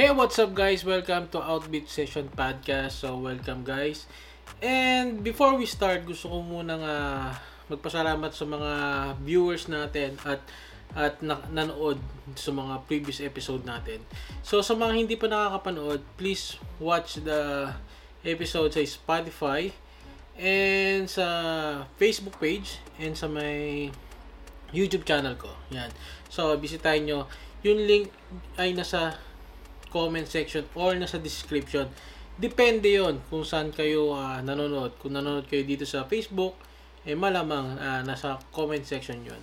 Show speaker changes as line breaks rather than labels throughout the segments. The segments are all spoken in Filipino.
Hey, what's up guys? Welcome to Outbeat Session Podcast. So, welcome guys. And before we start, gusto ko muna nga magpasalamat sa mga viewers natin at at na- nanood sa mga previous episode natin. So, sa mga hindi pa nakakapanood, please watch the episode sa Spotify and sa Facebook page and sa may YouTube channel ko. Yan. So, bisitahin nyo. Yung link ay nasa comment section or nasa description. Depende yon kung saan kayo uh, nanonood. Kung nanonood kayo dito sa Facebook, eh malamang uh, nasa comment section yon.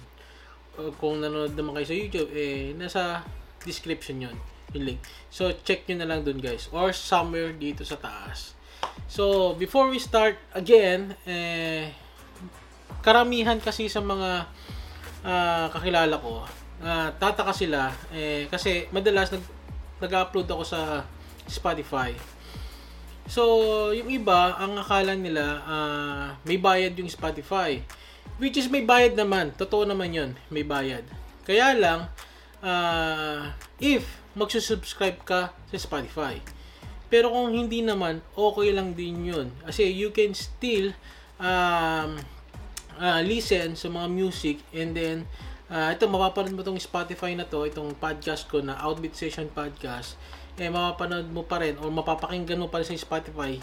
Kung nanonood naman kayo sa YouTube, eh nasa description yon yung link. So, check nyo na lang dun guys. Or somewhere dito sa taas. So, before we start again, eh, karamihan kasi sa mga uh, kakilala ko, uh, tataka sila eh, kasi madalas nag, nag-upload ako sa Spotify. So, yung iba, ang akala nila uh, may bayad yung Spotify. Which is may bayad naman. Totoo naman yun. May bayad. Kaya lang, uh, if magsusubscribe ka sa Spotify. Pero kung hindi naman, okay lang din yun. Kasi you can still um, uh, listen sa mga music and then uh, ito mapapanood mo tong Spotify na to, itong podcast ko na Outbeat Session Podcast, eh mapapanood mo pa rin or mapapakinggan mo pa rin sa Spotify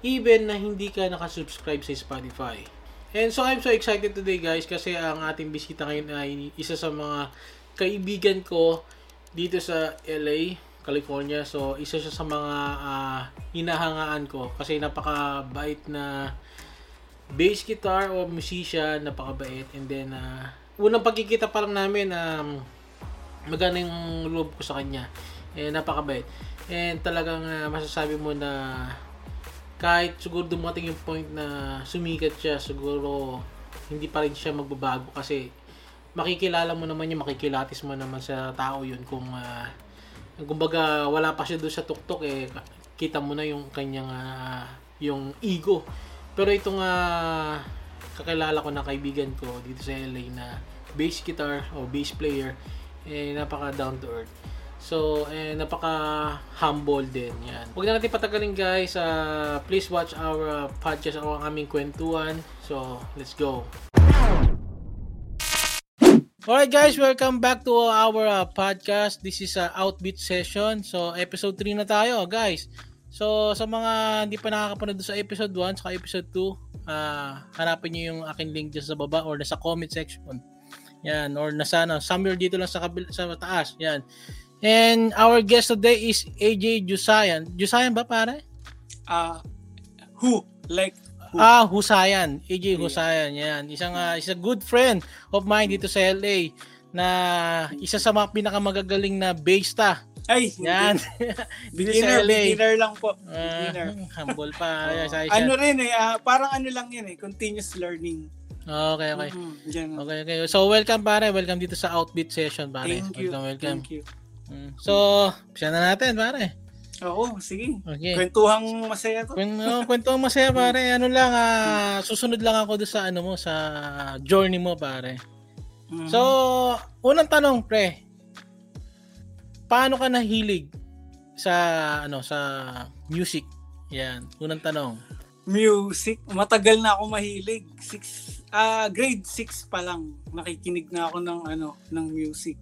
even na hindi ka nakasubscribe sa Spotify. And so I'm so excited today guys kasi ang ating bisita ngayon ay isa sa mga kaibigan ko dito sa LA, California. So isa siya sa mga uh, hinahangaan ko kasi napakabait na bass guitar o musician, napakabait. And then uh, unang pagkikita pa lang namin um, magana yung loob ko sa kanya. Eh napakabait. And talagang uh, masasabi mo na kahit siguro dumating yung point na sumikat siya, siguro hindi pa rin siya magbabago kasi makikilala mo naman yung makikilatis mo naman sa tao yun kung uh, kumbaga wala pa siya doon sa tuktok eh kita mo na yung kanyang uh, yung ego pero itong uh, kakilala ko na kaibigan ko dito sa LA na bass guitar o bass player eh napaka down to earth So, eh, napaka humble din yan. Huwag na natin patagalin guys. Uh, please watch our uh, podcast o ang aming kwentuhan. So, let's go. Alright guys, welcome back to our uh, podcast. This is a uh, Outbeat session. So, episode 3 na tayo guys. So, sa mga hindi pa nakakapanood sa episode 1 sa episode 2, uh, hanapin nyo yung aking link dyan sa baba or nasa comment section. Yan, or nasa ano, somewhere dito lang sa, kabil- sa taas. Yan. And our guest today is AJ Jusayan. Jusayan ba pare?
Ah, uh, who? Like
who? Ah, Husayan. AJ yeah. Husayan. Yan. Isang uh, isa good friend of mine dito sa LA na isa sa mga pinakamagagaling na bassista.
Ay,
yan.
beginner. Beginner lang po.
Beginner. Uh, humble pa.
uh, ano rin eh, uh, parang ano lang yan eh, continuous learning.
Okay, okay. Mm-hmm. Okay, okay. So, welcome pare. Welcome dito sa Outbeat Session pare.
Thank you.
Welcome, welcome.
Thank you.
Mm. So, siya na natin, pare.
Oo, sige. Okay. Kwentuhang masaya to.
Kwen, oh, kwentuhang masaya, pare. Ano lang, uh, susunod lang ako doon sa ano mo, sa journey mo, pare. Mm-hmm. So, unang tanong, pre. Paano ka nahilig sa ano sa music? Yan, unang tanong.
Music, matagal na ako mahilig. Six, uh, grade 6 pa lang nakikinig na ako ng ano ng music.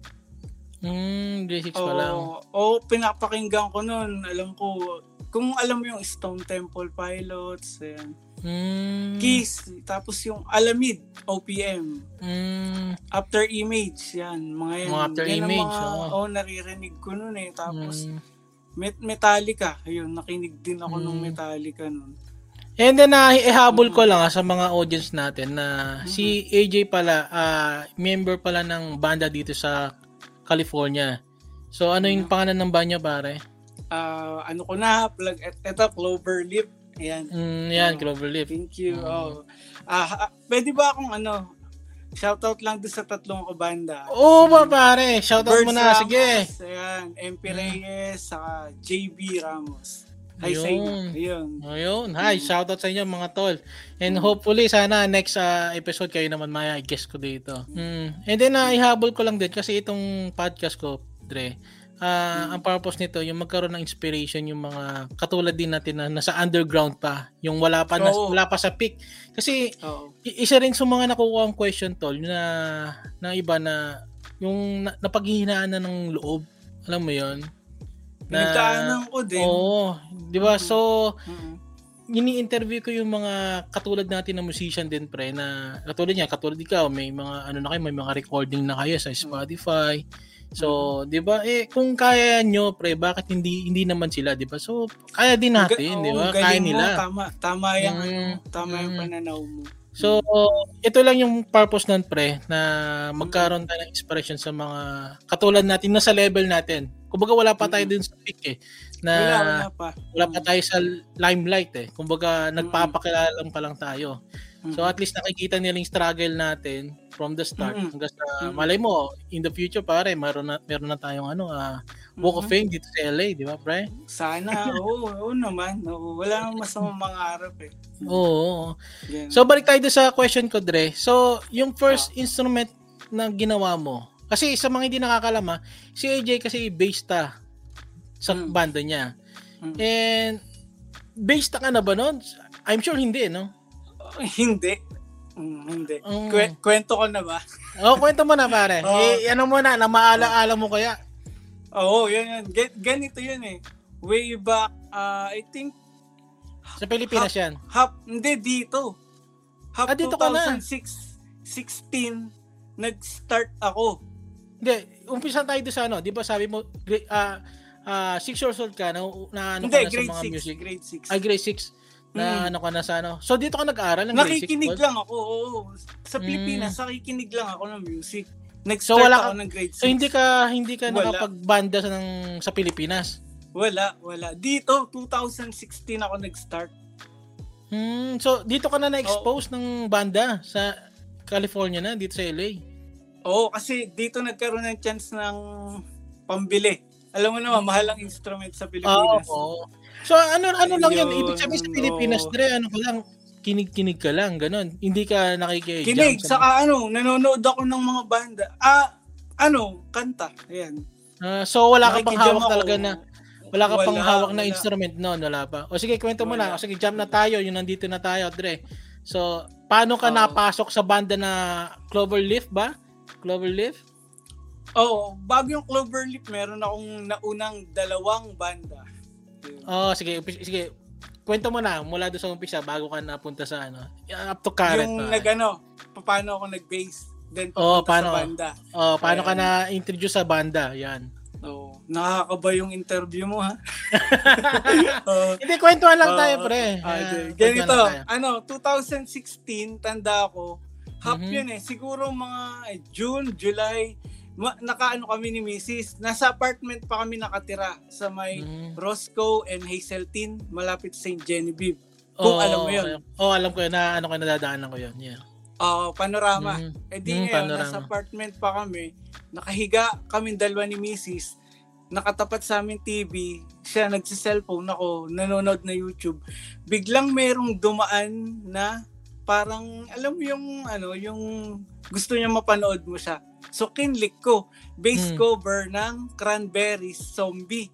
Hmm, grade 6 pa lang.
O, pinapakinggan ko noon. Alam ko, kung alam mo yung Stone Temple Pilots, ayan.
Mm.
Kiss, tapos yung Alamid, OPM.
Mm.
After Image, yan. Mga yan.
Mga after
yan
Image,
mga,
oh.
oh. naririnig ko noon eh. Tapos,
mm.
Met- Metallica. Ayun, nakinig din ako mm. ng Metallica noon.
And then, uh, ihabol ko lang uh, sa mga audience natin na mm-hmm. si AJ pala, uh, member pala ng banda dito sa California. So, ano yung pangalan ng banda pare?
Uh, ano ko na, plug, eto, Cloverleaf. Ayan.
Mm, yan, uh, Cloverleaf.
Thank you. Mm. Oh. Uh, pwede ba akong ano, shoutout lang doon sa tatlong ko banda.
Oo ba pare? Shoutout mo na,
Ramos,
sige.
Ayan, MP Reyes, saka JB Ramos. Hi sa inyo. Ayun.
Ayun. Hi, mm. shoutout sa inyo mga tol. And mm. hopefully sana next uh, episode kayo naman maya guest ko dito. Mm. And then uh, ihabol ko lang din kasi itong podcast ko, Dre, ah, ang purpose nito, yung magkaroon ng inspiration yung mga katulad din natin na nasa underground pa, yung wala pa na, wala pa sa peak. Kasi
Oo.
i- isa rin sa mga nakukuha ang question tol na na iba na yung na, napaghihinaan na ng loob. Alam mo 'yon?
Pinagdaanan ko din.
Oo, 'di ba? So,
Mm.
ini-interview ko yung mga katulad natin na musician din pre na katulad niya, katulad ikaw, may mga ano na kayo, may mga recording na kayo sa Spotify. So, 'di ba? Eh kung kaya nyo pre, bakit hindi hindi naman sila, 'di ba? So, kaya din natin,
Ga-
'di ba? Kaya
mo,
nila.
Tama, tama yung,
Mm,
tama yung pananaw mo.
So, ito lang yung purpose nun, pre, na magkaroon tayo ng inspiration sa mga katulad natin na sa level natin. Kumbaga wala pa tayo dun sa peak eh. Na
wala, wala pa.
wala pa tayo sa limelight eh. Kumbaga nagpapakilala lang pa lang tayo. So at least nakikita nila yung struggle natin from the start
Mm.
hanggang sa malay mo in the future pare meron na meron na tayong ano ah, Walk of Fame dito sa LA, di ba, pre?
Sana, oo, oo naman. Oo, wala namang masamang mangarap eh.
Oo. So balik tayo sa question ko, Dre. So, yung first instrument na ginawa mo, kasi sa mga hindi nakakalama, si AJ kasi bassista sa
Mm.
banda niya.
Mm.
And bassista ka na ba noon? I'm sure hindi, no?
Oh, hindi. Mm, hindi.
Mm.
Kwe- kwento ko na ba?
Oh, kwento mo na pare.
Oo.
Eh, ano mo na, na maala-ala mo kaya?
Oo, yan yan. Ga- ganito yun eh. Way back, uh, I think,
Sa Pilipinas yan.
hap, hindi dito. Hap
Ah, dito ka na.
2006, 16, nag-start ako.
Hindi, umpisa tayo doon sa ano. Di ba sabi mo, ah, ah, six years old ka, na, na ano
hindi,
ka na sa
grade
mga
6.
music?
Grade 6.
Ay, grade 6. Na
Mm.
ano ka na sa ano. So, dito ka nag-aaral ng grade 6?
Nakikinig lang ako, oo. Sa
Mm.
Pilipinas, nakikinig lang ako ng music. Nag-start
So, wala
ako
ka-
ng grade 6.
So hindi ka hindi ka
Wala.
nakapagbanda sa ng sa Pilipinas.
Wala, wala. Dito, 2016 ako nag-start.
Hmm, so dito ka na na-expose ng banda sa California na dito sa LA.
Oo, kasi dito nagkaroon ng chance ng pambili. Alam mo naman, mahal ang instrument sa Pilipinas.
oo. So ano ano lang 'yun, ibig sabihin sa. Pilipinas, Dre, ano ka lang kinig-kinig ka lang, ganun. Hindi ka nakiki
Kinig, saka ano, nanonood ako ng mga banda. Ah, ano, kanta. Ayan.
Ah, so wala ka pang
Nakikijam
hawak
ako.
talaga na wala ka pang
Wala,
hawak na instrument noon, wala pa. O sige, kwento mo na.
Wala.
O sige, jump na tayo, yun nandito na tayo, Dre. So, paano ka
Oo.
napasok sa banda na Cloverleaf ba? Cloverleaf?
Oo, bago yung Cloverleaf, meron akong naunang dalawang banda.
Oh, sige, upis- sige. Kwento mo na mula doon sa umpisa bago ka napunta sa ano, up to current.
yung
pa.
nagano, paano ako nag-bass, then papunta
paano?
sa banda.
oh, paano ka
Ayan.
na-introduce sa banda? Yan.
Oo. Nakakaba yung interview mo, ha? Oo.
Hindi, kwentuhan lang tayo, pre.
Ah, okay.
kwentuhan
Ganito, ano, 2016, tanda ko, hap
Mhm.
yun eh. Siguro mga eh, June, July, ma- nakaano kami ni Mrs. Nasa apartment pa kami nakatira sa may
Mhm.
Roscoe and Hazeltine, malapit sa St. Genevieve. Kung
Oo,
alam mo yun.
Oo, alam ko yun. Na, ano ko, nadadaanan ko yun. Yeah.
Ah, panorama.
Mhm.
Eh di
Mhm,
ngayon,
panorama.
nasa apartment pa kami, nakahiga kami dalawa ni Mrs. Nakatapat sa amin TV, siya nagsi-cellphone ako, nanonood na YouTube. Biglang merong dumaan na parang alam mo yung ano, yung gusto niya mapanood mo siya. So kinlik ko, bass
Hmm.
cover ng Cranberries Zombie.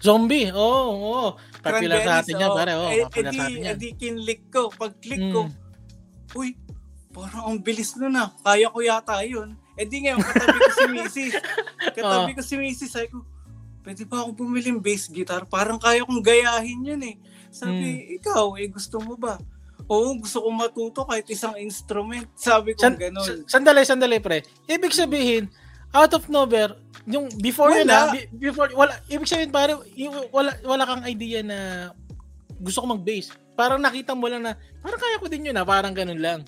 Zombie, oo, oo. Popular sa atin yan,
oh.
pare.
Eh,
popular
edi,
sa atin yan.
edi kinlik ko. Pag click ko,
Mm.
uy, parang ang bilis nun ah. Kaya ko yata yun. Eh di ngayon, katabi ko si Mrs. Katabi
Oh.
ko si Mrs. Sabi ko, pwede ba akong bumili ng bass guitar? Parang kaya kong gayahin yun eh. Sabi,
Hmm.
ikaw, eh gusto mo ba? Oo, gusto kong matuto kahit isang instrument. Sabi ko
San,
gano'n.
sa- sandali, sandali, pre. Ibig sabihin, out of nowhere, yung before
Wala.
ah, be- before, wala, ibig sabihin, pare, wala, wala kang idea na gusto ko mag-bass. Parang nakita mo lang na, parang kaya ko din yun ah, parang ganun lang.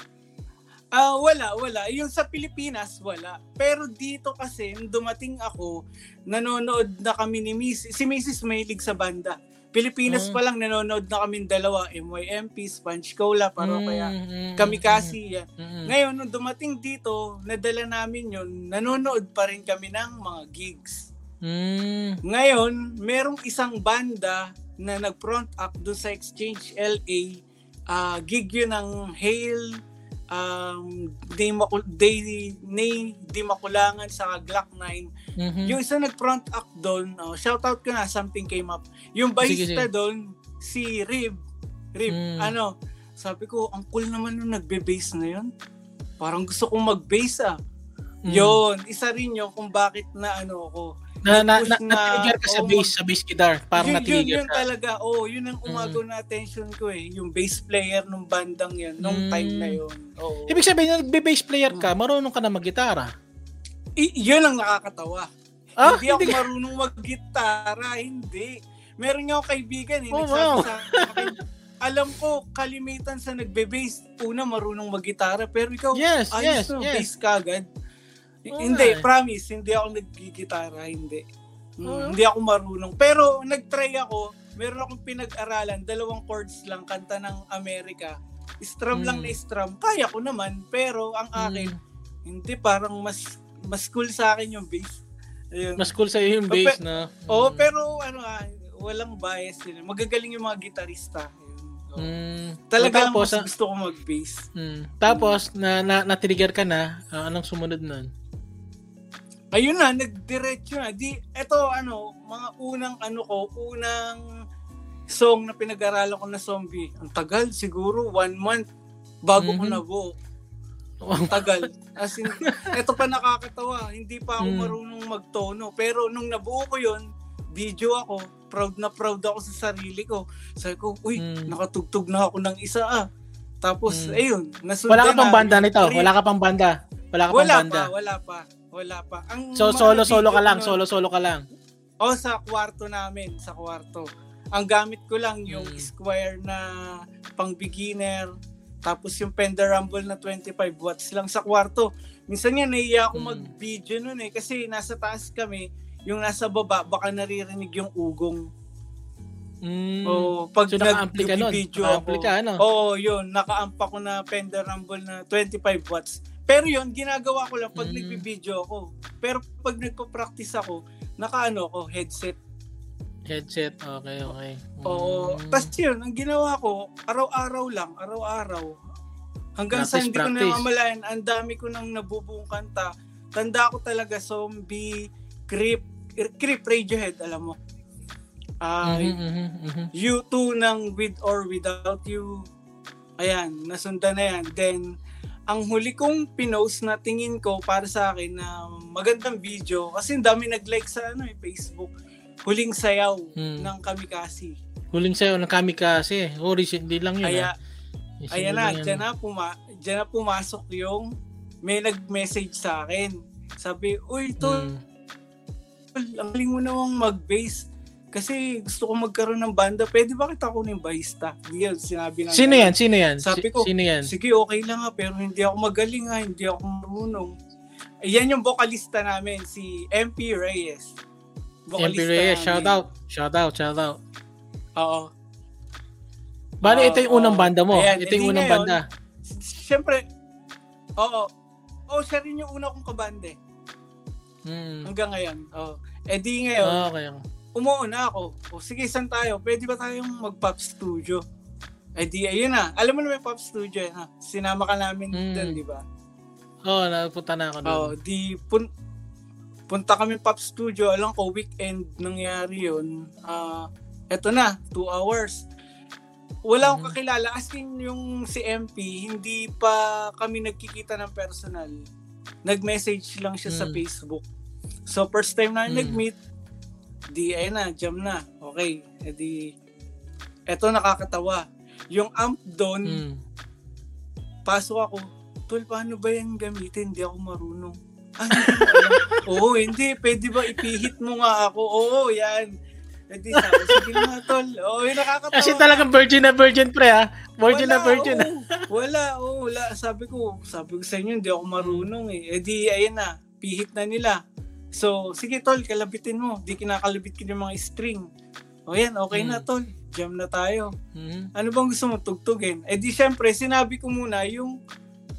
Ah, wala, wala. Yung sa Pilipinas, wala. Pero dito kasi, dumating ako, nanonood na kami ni Miss. Si Mrs. Mahilig sa banda. Pilipinas
Mm.
pa lang nanonood na kami dalawa, MYMP, Sponge Cola, paro kaya
Mm, mm,
Kamikasi. yan.
mm, mm.
Ngayon, nung dumating dito, nadala namin yun, nanonood pa rin kami ng mga gigs.
Mm.
Ngayon, merong isang banda na nag-front up doon sa Exchange LA. Ah, gig yun ng Hail um, di, makul di, ni, di makulangan sa Glock 9.
Mhm.
Yung isa nag-front act doon, oh, shout out ko na, something came up. Yung
sige.
doon, si Rib. Rib,
Mm.
ano, sabi ko, ang cool naman nung nagbe-bass na yun. Parang gusto kong mag-bass ah.
Mm.
Yun, isa rin yun kung bakit na ano ako.
Na, na, na,
na-
na-trigger ka sa
oh,
bass, sa bass guitar. Parang
yun, yun,
na-trigger
yun
ka.
talaga. Oh, yun ang umagaw na attention ko eh. Yung bass player nung bandang yun, nung
Mm.
time na yun. Oo.
Ibig sabihin, nagbe-bass player ka, marunong ka na mag-gitara.
I- yun ang nakakatawa.
Ah,
hindi ako
hindi ka-
marunong mag-gitara, hindi. Meron nga ako kaibigan eh,
Oh,
nagsabi
wow.
sa akin, alam ko, kalimitan sa nagbe-bass, una marunong mag-gitara, pero ikaw,
Yes, yes,
ayos na,
yes.
bass ka agad.
Oo
hindi,
nga
promise, hindi ako nag-gitara, hindi. Mm,
Oo.
Hindi ako marunong. Pero nag-try ako, meron akong pinag-aralan, dalawang chords lang, kanta ng Amerika. Strum lang
Mm.
na strum. Kaya ko naman, pero ang akin,
Mm.
hindi, parang mas mas cool sa akin yung bass. Ayun.
Mas cool sa'yo yung
Oh,
bass
pe-
na.
Oo,
Mm.
pero ano ah, walang bias yun. Magagaling yung mga gitarista. Ayun. Oo.
Mm.
Talaga
tapos,
mas gusto ko mag-bass.
mm. Tapos, na, na, na-trigger ka na, ah, anong sumunod nun?
Ayun na, nagdiretso na. Di, eto ano, mga unang ano ko, unang song na pinag-aralan ko na zombie. Ang tagal, siguro one month bago ko
Mhm.
nabuo. Ang tagal. As in, eto pa nakakatawa. Hindi pa ako
Mm.
marunong magtono. Pero nung nabuo ko yon video ako, proud na proud ako sa sarili ko. Sabi ko, uy,
Mm.
nakatugtog na ako ng isa ah. Tapos,
Mm.
ayun, nasundan
Wala ka pang banda nito. Wala ka pang banda. Wala ka pang
wala
banda.
pa, wala pa. Wala pa. Ang
So, solo-solo ka lang.
ko
Solo-solo ka lang.
O, sa kwarto namin, sa kwarto. Ang gamit ko lang yung
Mm.
square na pang beginner, tapos yung Fender Rumble na 25 watts lang sa kwarto. Minsan nga naiya ako
Mm.
mag-video nun eh, kasi nasa taas kami, yung nasa baba, baka naririnig yung ugong.
Mm.
O, pag
So, naka-ampli
nag-video
Naka-ampli
ako.
ka, ano?
Oo, yun. Naka-amp ako na Fender Rumble na 25 watts. Pero yun, ginagawa ko lang pag
Mm.
nagbi-video ako. Pero pag nagpo-practice ako, naka-ano ako, headset.
Headset. Okay, okay.
Oo.
Mm.
Tapos yun, ang ginawa ko, araw-araw lang, araw-araw. Hanggang sa
Practice,
hindi ko
practice.
na mamalayan, ang dami ko nang nabubuong kanta. Tanda ko talaga, Zombie, Creep, Creep Radiohead, alam mo. Ah,
Mhm, mhm, mhm.
U2 ng With or Without You. Ayan, nasundan na yan. Then, ang huli kong pinost na tingin ko para sa akin na magandang video, kasi ang dami nag-like sa ano, eh, Facebook, Huling Sayaw
Hmm.
ng Kamikasi.
Huling sa'yo ng kamikasi. Oh, recently lang yun.
Kaya,
ah.
Ayan na,
yan.
dyan na, puma- dyan na pumasok yung may nag-message sa akin. Sabi, uy, tol,
Mm.
ang galing mo namang mag-bass. Kasi gusto ko magkaroon ng banda. Pwede ba kita kunin bahista? Yun, sinabi ng
Sino yan? Sino yan?
Sabi ko,
Sino yan?
Sige, okay lang ha, pero hindi ako magaling ha, hindi ako marunong. Ayan yung vocalista namin, si MP Reyes.
MP Reyes, shout out. Shout out, shout out.
Oo.
Bali, ito yung unang banda mo.
Ayan,
ito yung unang
ngayon,
banda.
Siyempre, oo. Oo, siya rin yung una kong kabande.
Mm.
Hanggang ngayon. Oo. Eh di ngayon,
Ah, okay.
Umuuna ako. O sige, saan tayo? Pwede ba tayong mag-pop studio? Eh di, ayun na. Alam mo naman yung pop studio, eh, ha? Sinama ka namin
Mm.
doon, di ba?
Oo, oh, napunta na ako doon.
Oh, di pun punta kami pop studio. Alam ko weekend nangyari 'yun. Ah, eto na, 2 hours. Wala akong
Mhm.
kakilala as in yung si MP, hindi pa kami nagkikita ng personal. Nag-message lang siya sa
Mm.
Facebook. So first time na
Mm.
nag-meet, di ayun na, jam na. Okay, edi eto nakakatawa. Yung amp doon,
Mm.
pasok ako, tol, paano ba yan gamitin? Hindi ako marunong. Alam. Oo, hindi. Pwede ba ipihit mo nga ako? Oo, yan. Hindi sabi, sige na tol. Oo, yung nakakatawa.
Kasi talagang virgin na virgin pre ha. Virgin na
Wala,
virgin.
oo. wala, oo, wala. Sabi ko, sabi ko sa inyo, hindi ako marunong eh. Eh di, ayun na, pihit na nila. So, sige tol, kalabitin mo. Di kinakalabit ko yung mga string. O yan, okay na
Mm.
tol. Jam na tayo.
Mhm.
Ano bang gusto mo tugtugin? Eh di syempre, sinabi ko muna yung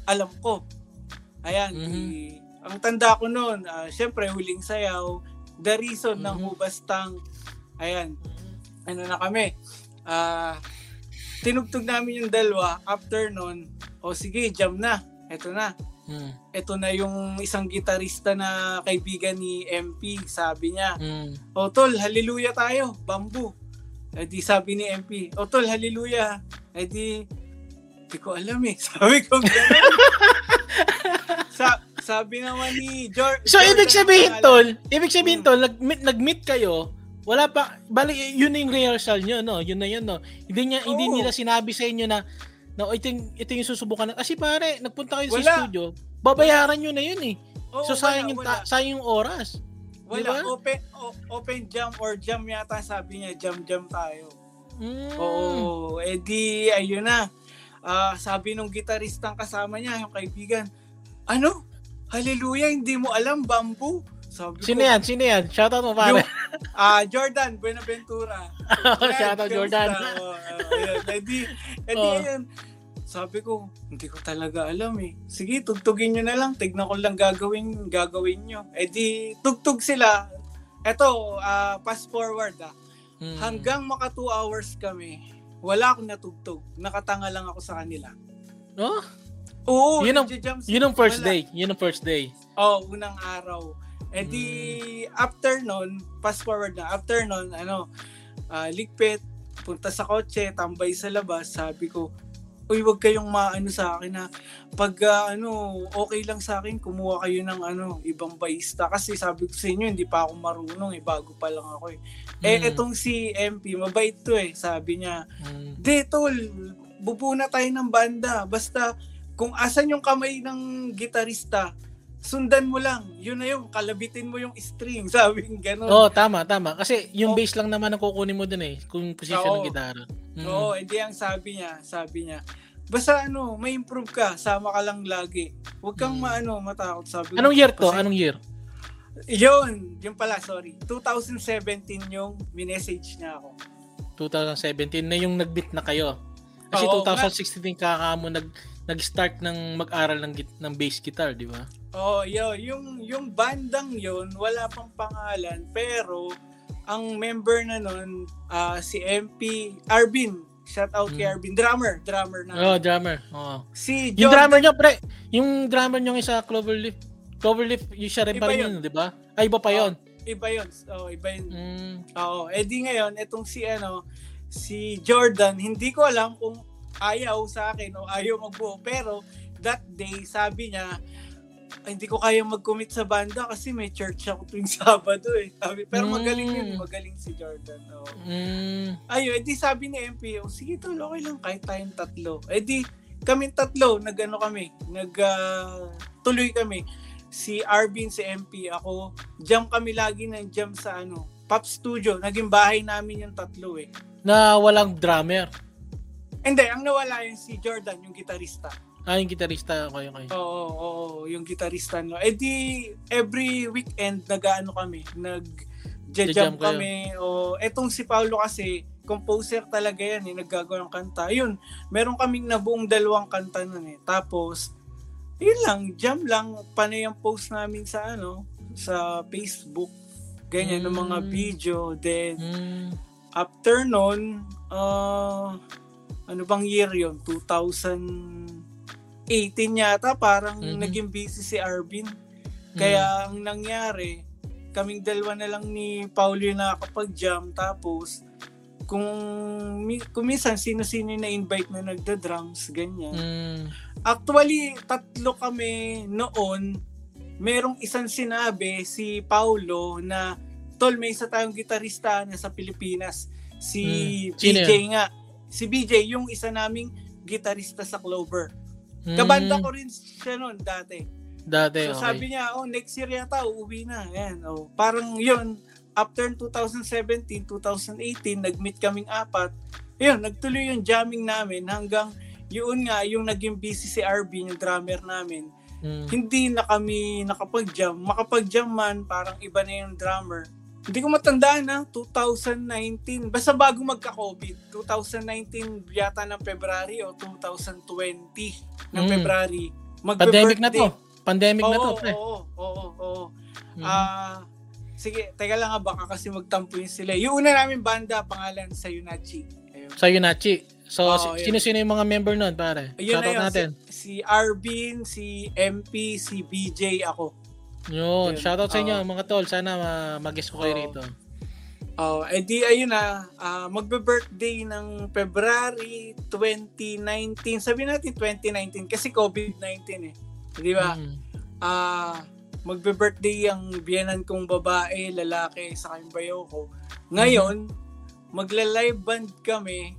alam ko. Ayan,
Mhm.
di- ang tanda ko noon, ah, syempre, huling sayaw, the reason ng
Mhm.
hubastang, ayan, ano na kami, ah, tinugtog namin yung dalawa, after noon, o sige, jam na. Eto na.
Mm.
Eto na yung isang gitarista na kaibigan ni MP. Sabi niya,
Mm.
o tol, hallelujah tayo, bamboo. Eh di sabi ni MP, o tol, hallelujah. Eh di, di ko alam eh. Sabi ko gano'n. Sa, sabi naman ni George.
So, ibig sabihin, tol, ibig sabihin, tol, nag-meet, nag-meet kayo, wala pa, bali, yun na yung rehearsal nyo, no? Yun na yun, no? Hindi, niya, hindi
Oo.
nila sinabi sa inyo na, na ito, yung, ito yung susubukan. na- Kasi pare, nagpunta kayo sa
Wala.
studio, babayaran nyo na yun, eh.
Oo,
so, sayang
wala,
yung,
wala.
ta- sayang yung oras.
Wala,
Diba?
open o- open jam or jam yata sabi niya, jam jam tayo.
Mm.
Oo, eh di ayun na. Ah, sabi nung gitaristang kasama niya, yung kaibigan, ano? Hallelujah, hindi mo alam, bamboo. Sabi
Sino
ko,
yan? Sino yan? Shoutout mo, pare.
Ah, Jordan Buenaventura.
Shoutout, Jordan.
Oh, ayun. Eh di, eh di,
Oh.
ayun. Sabi ko, hindi ko talaga alam eh. Sige, tugtugin nyo na lang. Tignan ko lang gagawin, gagawin nyo. Eh di, tugtog sila. Eto, ah, fast forward ah.
Mm.
Hanggang maka 2 hours kami, wala akong natugtog. Nakatanga lang ako sa kanila.
Oh,
Oo,
Yun ang- yun ang first
Wala.
day. Yun ang first day.
Oh, unang araw. Eh di,
Hmm.
after nun, fast forward na, after nun, ano, ah, ligpit, punta sa kotse, tambay sa labas, sabi ko, uy, wag kayong maano sa akin na pag ah, ano, okay lang sa akin, kumuha kayo ng ano, ibang baista. Kasi sabi ko sa inyo, hindi pa ako marunong eh, bago pa lang ako eh. Eh,
Mm.
etong si MP, mabait to eh, sabi niya,
Mm.
De, tol, bubuo na tayo ng banda. Basta, kung asan yung kamay ng gitarista, sundan mo lang. Yun na yung, kalabitin mo yung string. Sabi ng gano'n.
Oh, tama, tama. Kasi yung
Oh.
bass lang naman ang kukunin mo dun eh, kung position ng
Oo.
gitara. Mm.
Oo, hindi ang sabi niya. Sabi niya, basta ano, may improve ka. Sama ka lang lagi. Huwag kang
Mm.
maano, matakot. Sabi
Anong year to?
kasi-
Anong year?
Yun, yun pala, sorry. 2017 yung minessage niya ako.
2017 na yung nag-beat na kayo. Kasi
Oo,
2016 kaka mo nag nag-start ng mag-aral ng git- ng bass guitar, di ba?
Oh, yo, yung yung bandang yon wala pang pangalan pero ang member na nun ah, si MP Arvin. Shout out kay
Mm.
Arvin, drummer, drummer na.
Oh, drummer. Oo.
Si
Yung
Jordan,
drummer nyo, pre, yung drummer nyo isa Cloverleaf, Cloverleaf, yung siya rin pa rin
yun.
di ba? Ay, iba pa yun.
iba yun. Oh, iba yun.
Mm.
Oo, eh di ngayon etong si ano si Jordan, hindi ko alam kung ayaw sa akin o ayaw magbuo pero that day sabi niya "Ay, hindi ko kaya mag-commit sa banda kasi may church ako tuwing Sabado eh. Sabi, pero
Mm.
magaling yun, magaling si Jordan. Oo.
Mm.
Ayun, edi sabi ni MP, oh, sige tol, okay lang, kahit tayong tatlo. Edi, kami tatlo, nag-ano kami, nag, tuloy kami. Si Arvin, si MP, ako, jam kami lagi ng jam sa ano, Pop Studio. Naging bahay namin yung tatlo eh.
Na walang drummer.
Hindi, ang nawala yung si Jordan, yung gitarista.
Ah, yung gitarista ko yung kayo.
Oo, oo, oo, yung gitarista no. Eh di every weekend nag-aano kami, nag jam kami. O etong si Paolo kasi composer talaga yan, eh, naggagawa ng kanta. Yun, meron kaming nabuong dalawang kanta nun eh. Tapos, yun lang, jam lang, panay ang post namin sa ano, sa Facebook. Ganyan, mm. ng mga
mm.
video. Then,
mm.
after nun, uh, ano bang year yon 2000, 18 yata, parang
mm-hmm.
naging busy si Arvin.
Mm.
Kaya mm-hmm. ang nangyari, kaming dalawa na lang ni Paolo na kapag jam tapos kung kung minsan sino-sino na invite na nagda-drums ganyan.
Mm.
Actually tatlo kami noon. Merong isang sinabi si Paulo na tol may isa tayong gitarista na sa Pilipinas si
mm.
BJ nga. Si BJ yung isa naming gitarista sa Clover. Kabanda
Mm.
ko rin siya noon dati.
Dati,
So
okay.
sabi niya, oh, next year yata, uuwi na. Ayan, oh. Parang yun, after 2017, 2018, nag-meet kaming apat. Yun, nagtuloy yung jamming namin hanggang yun nga, yung naging busy si RB, yung drummer namin.
Mm.
Hindi na kami nakapag-jam. Makapag-jam man, parang iba na yung drummer. Hindi ko matandaan na, 2019. Basta bago magka-COVID. 2019 yata ng February o 2020 ng
Mm.
February.
Pandemic na to. Pandemic na to,
Oo,
pre.
Oo, oo, oo.
Mm.
Ah, sige, teka lang nga baka kasi magtampo yun sila. Yung una namin banda, pangalan sa Yunachi. Ayun.
Sa Yunachi. So,
Oo,
si- sino-sino yung mga member nun, pare?
Ayun
Shoutout natin.
Si, si Arvin, si MP, si BJ, ako.
Yun,
Yun.
shoutout sa inyo,
Oo.
mga tol. Sana ma- mag-guess ko kayo
Oo.
rito.
Oh, edi ayun na, ah, magbe-birthday ng February 2019. Sabi natin 2019 kasi COVID-19 eh. Di ba?
Mm.
Ah, magbe-birthday ang biyanan kong babae, lalaki sa kayong bayo ko. Ngayon, magla-live band kami.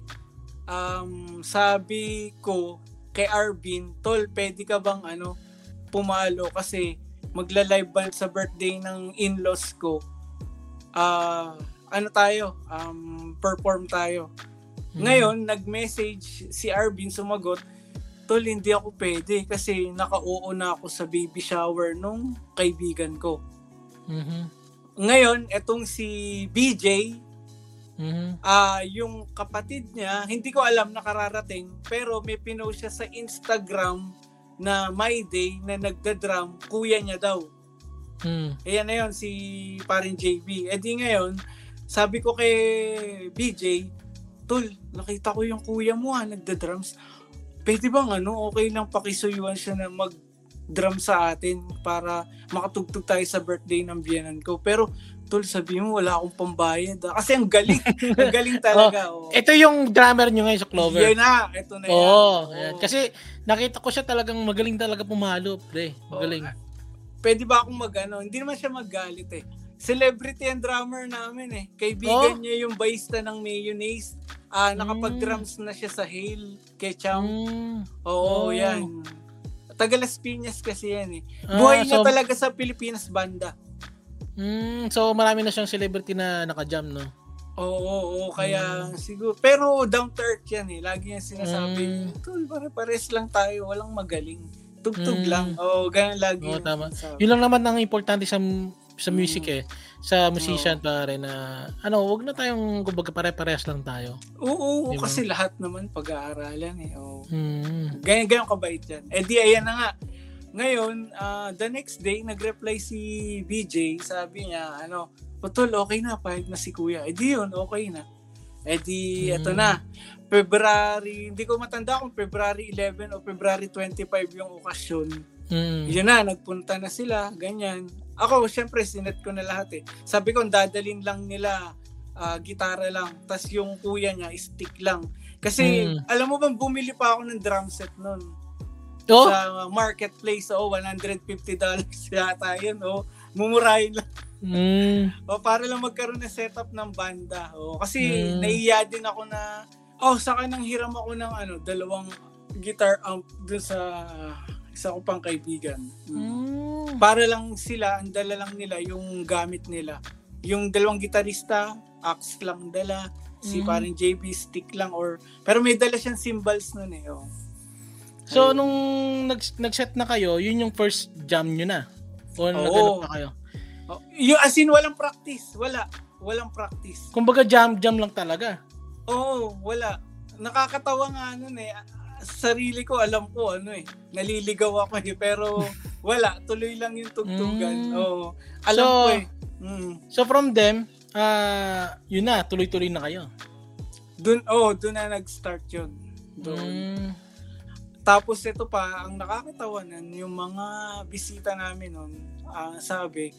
Um, sabi ko kay Arvin, tol, pwede ka bang ano, pumalo kasi magla-live band sa birthday ng in-laws ko. Ah, ano tayo, um, perform tayo.
Mm.
Ngayon, nag-message si Arvin sumagot, Tol, hindi ako pwede kasi naka-oo na ako sa baby shower nung kaibigan ko.
Mhm.
Ngayon, etong si BJ,
Mhm.
ah yung kapatid niya, hindi ko alam nakararating, pero may pinost siya sa Instagram na my day na nagda-drum, kuya niya daw.
Mm.
Ayan na yun, si parin JB. E di ngayon, sabi ko kay BJ, Tol, nakita ko yung kuya mo ha, nagda-drums. Pwede bang ano, okay lang pakisuyuan siya na mag-drum sa atin para makatugtog tayo sa birthday ng biyanan ko. Pero, Tol, sabi mo, wala akong pambayad. ah. Kasi ang galing. ang galing talaga. oh.
Ito yung drummer nyo ngayon sa Clover.
Yan na, ito na yan.
Oo, ayan. Kasi nakita ko siya talagang magaling talaga pumalo, pre. Magaling.
pwede ba akong mag ano, hindi naman siya maggalit eh. Celebrity and drummer namin eh. Kaibigan
Oh?
niya yung bassista ng Mayonnaise. Ah, nakapag-drums na siya sa Hail, Ketchum.
Mm.
Oo,
Oh.
yan. Taga Las Piñas kasi yan eh.
Ah,
Buhay niya
so-
talaga sa Pilipinas banda.
Mm, so marami na siyang celebrity na naka-jam, no?
Oo, oo, oo, kaya
Hmm.
siguro. Pero down to earth yan eh. Lagi niya sinasabi,
Mm.
Tol, pare-pares lang tayo, walang magaling. Tugtog
Mm.
lang. Oo, ganun lagi.
Oo, tama. Yun lang naman ang importante sa sa music
Mm.
eh. Sa musician pare na ano, wag na tayong kumbaga pare-parehas lang tayo.
Oo, oo, kasi lahat naman pag-aaralan eh. Oo.
Mm.
Ganyan, ganyan kabait yan. Eh di, ayan na nga. Ngayon, ah, the next day, nag-reply si BJ, sabi niya, ano, Putol, okay na, pahig na si kuya. Eh di yun, okay na. Eh di, eto na. February, hindi ko matanda kung February 11 o February 25 yung okasyon.
Mm.
Yun na, nagpunta na sila, ganyan. Ako, syempre, sinet ko na lahat eh. Sabi ko, dadalin lang nila, ah, gitara lang. tas yung kuya niya, stick lang. Kasi,
Mm.
alam mo bang, bumili pa ako ng drum set nun.
Oh,
Sa marketplace, oh, $150 yata yun, oh. Mumurahin lang.
mm.
O, para lang magkaroon ng setup ng banda. O, kasi
Mm.
naiya din ako na, oh, saka nang hiram ako ng ano, dalawang guitar amp dun sa isa ko pang kaibigan. Mm.
Mm.
Para lang sila, ang dala lang nila yung gamit nila. Yung dalawang gitarista, axe lang dala, si
Mm.
parang JB stick lang or pero may dala siyang cymbals nun eh. Oh.
So nung nag nag-set na kayo, yun yung first jam nyo na. O
Oo.
naghanap na kayo.
Oh, yung as in walang practice, wala. Walang practice.
Kumbaga jam jam lang talaga.
Oo, wala. Nakakatawa nga nun eh. Sarili ko, alam ko ano eh. Naliligaw ako eh. Pero wala. Tuloy lang yung tugtugan.
Mm.
Oo. Alam
So,
ko eh. Mm.
So from them, ah yun na, tuloy-tuloy na kayo.
Dun, oh, dun na nag-start yun. Doon.
Mm.
Tapos ito pa, ang nakakatawanan, yung mga bisita namin nun, ah, sabi,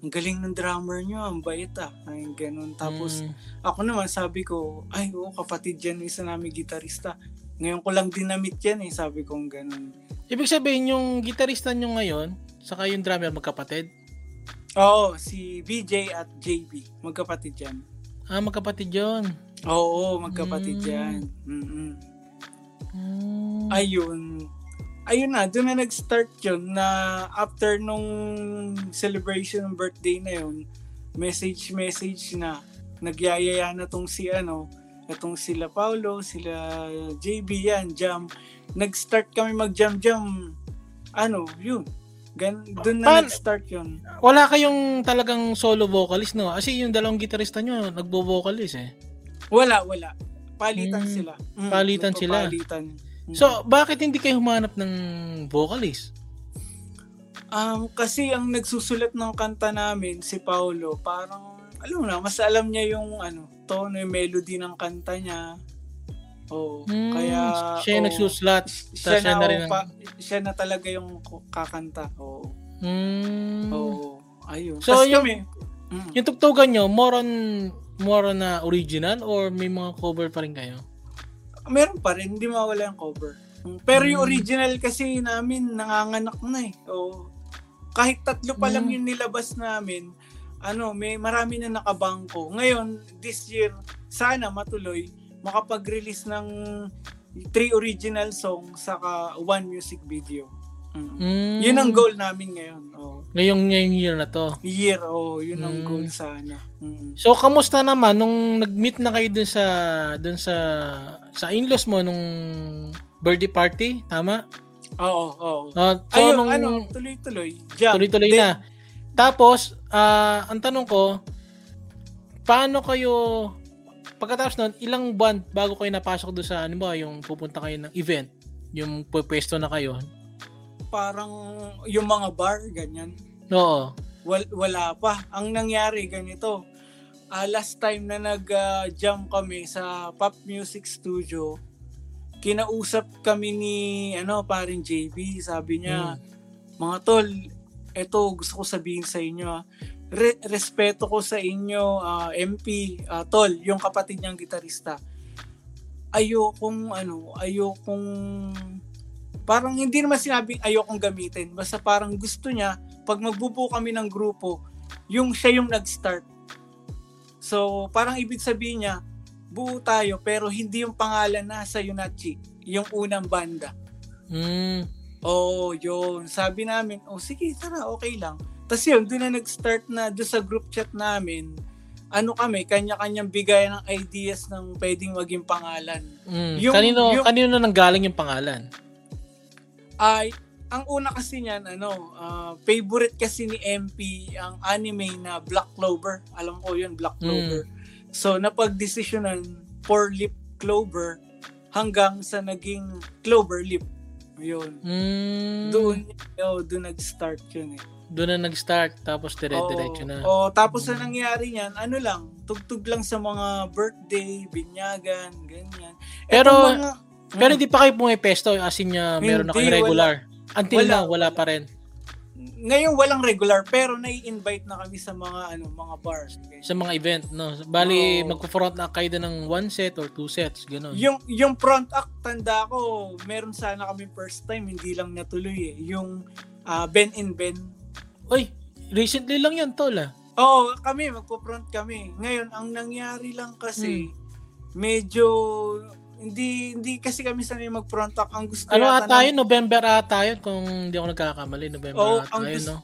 ang galing ng drummer nyo, ang bait ah. Ay, ganun. Tapos,
Mm.
ako naman sabi ko, ay oo, kapatid yan, isa namin gitarista. Ngayon ko lang dinamit yan eh, sabi ko ganun.
Ibig sabihin yung gitarista nyo ngayon, saka yung drummer magkapatid.
Oo, si BJ at JB, magkapatid yan.
Ah, magkapatid yun.
Oo, magkapatid
Mm.
yan. Mm-mm.
Mm.
Ayun. Ayun na, doon na nag-start yun na after nung celebration ng birthday na yun, message-message na, nagyayaya na tong si ano, itong sila Paulo, sila JB yan, jam. Nag-start kami mag-jam-jam. Ano, yun. Gan, doon na
Pan-
nag-start yun.
Wala kayong talagang solo vocalist, no? Kasi yung dalawang gitarista nyo, nagbo-vocalist eh.
Wala, wala. Palitan
Mm,
sila. Mm,
palitan sila.
Palitan. Mm.
So, bakit hindi kayo humanap ng vocalist?
Um, kasi ang nagsusulat ng kanta namin, si Paulo, parang, alam mo na, mas alam niya yung ano, tono, yung melody ng kanta niya. Oo.
Hmm,
Kaya
siya yung
oo.
nagsuslat.
siya
siya
na,
na rin
pa- siya na talaga yung kakanta. Oo.
Mm.
Oo. Ayun.
So,
So,
yung-
kami, mm,
Yung tugtugan nyo, more on more on na original or may mga cover pa rin kayo?
meron pa rin, hindi mawala yung cover. Mm, Pero yung
Mm.
original kasi namin, nanganganak na eh. Oo. Kahit tatlo pa lang
Mm.
yung nilabas namin, ano, may marami na nakabangko. Ngayon, this year, sana matuloy, makapag-release ng three original songs saka one music video. Mm.
Mm.
Yun ang goal namin ngayon. Oh.
Ngayong, ngayong year na to.
Year, oh, yun ang
Mm.
goal sana. Mm.
So, kamusta naman nung nag-meet na kayo dun sa dun sa sa in-laws mo nung birthday party, tama?
Oo, oo.
Ah, so,
Ayun,
nung
ano, tuloy-tuloy. Jump.
tuloy-tuloy
Then,
na. Tapos, ah, ang tanong ko, paano kayo pagkatapos nun, ilang buwan bago kayo napasok doon sa ano ba, yung pupunta kayo ng event, yung pwesto na kayo?
Parang yung mga bar, ganyan.
Oo.
Wal- wala pa. Ang nangyari ganito. ah, last time na nag-jam kami sa Pop Music Studio, kinausap kami ni ano parin JB, sabi niya, mga tol, eto gusto ko sabihin sa inyo. ah. Re- respeto ko sa inyo, ah, MP, ah, tol, yung kapatid niyang gitarista. Ayokong ano, ayokong parang hindi naman sinabing ayokong gamitin. Basta parang gusto niya, pag magbubuo kami ng grupo, yung siya yung nag-start. So, parang ibig sabihin niya, buo tayo pero hindi yung pangalan na sa Yunachi, yung unang banda.
Mm.
Oh, yun. Sabi namin, oh sige, tara, okay lang. Tapos yun, doon na nag-start na doon sa group chat namin, ano kami, kanya-kanyang bigay ng ideas ng pwedeng maging pangalan.
Mm.
Yung-
kanino,
yung-
kanino na nanggaling yung pangalan?
Ay, ang una kasi niyan, ano, ah, favorite kasi ni MP ang anime na Black Clover. Alam ko yun, Black Clover. So, napag-desisyonan Four Lip Clover hanggang sa naging Clover Lip. Yun.
Mm.
Doon, oh, doon nag-start yun eh.
Doon na nag-start, tapos dire-diretso na.
Oo, tapos na nangyari niyan, ano lang, tugtog lang sa mga birthday, binyagan, ganyan.
Pero-
mga,
Pero hindi pa kayo pumipesto, as in uh, meron na kayo regular. Until
Wala,
now, wala
wala.
pa rin.
Ngayon walang regular, pero nai-invite na kami sa mga ano mga bars. ganyan.
Sa mga event, no? Bali,
Oo.
magpo-front na kayo ng one set or two sets, gano'n.
Yung yung front act tanda ko, meron sana kami first time hindi lang natuloy eh. Yung ah, Ben in Ben.
Uy, recently lang yun, tol, ah.
Oo, kami magpo-front kami. Ngayon ang nangyari lang kasi
Hmm.
medyo hindi hindi kasi kami sanay mag-front act. Ang gusto
Ano ata
ng-
yun? November ata yun, kung hindi ako nagkakamali. November
Oo,
ata
ang
yun,
gusto-
no?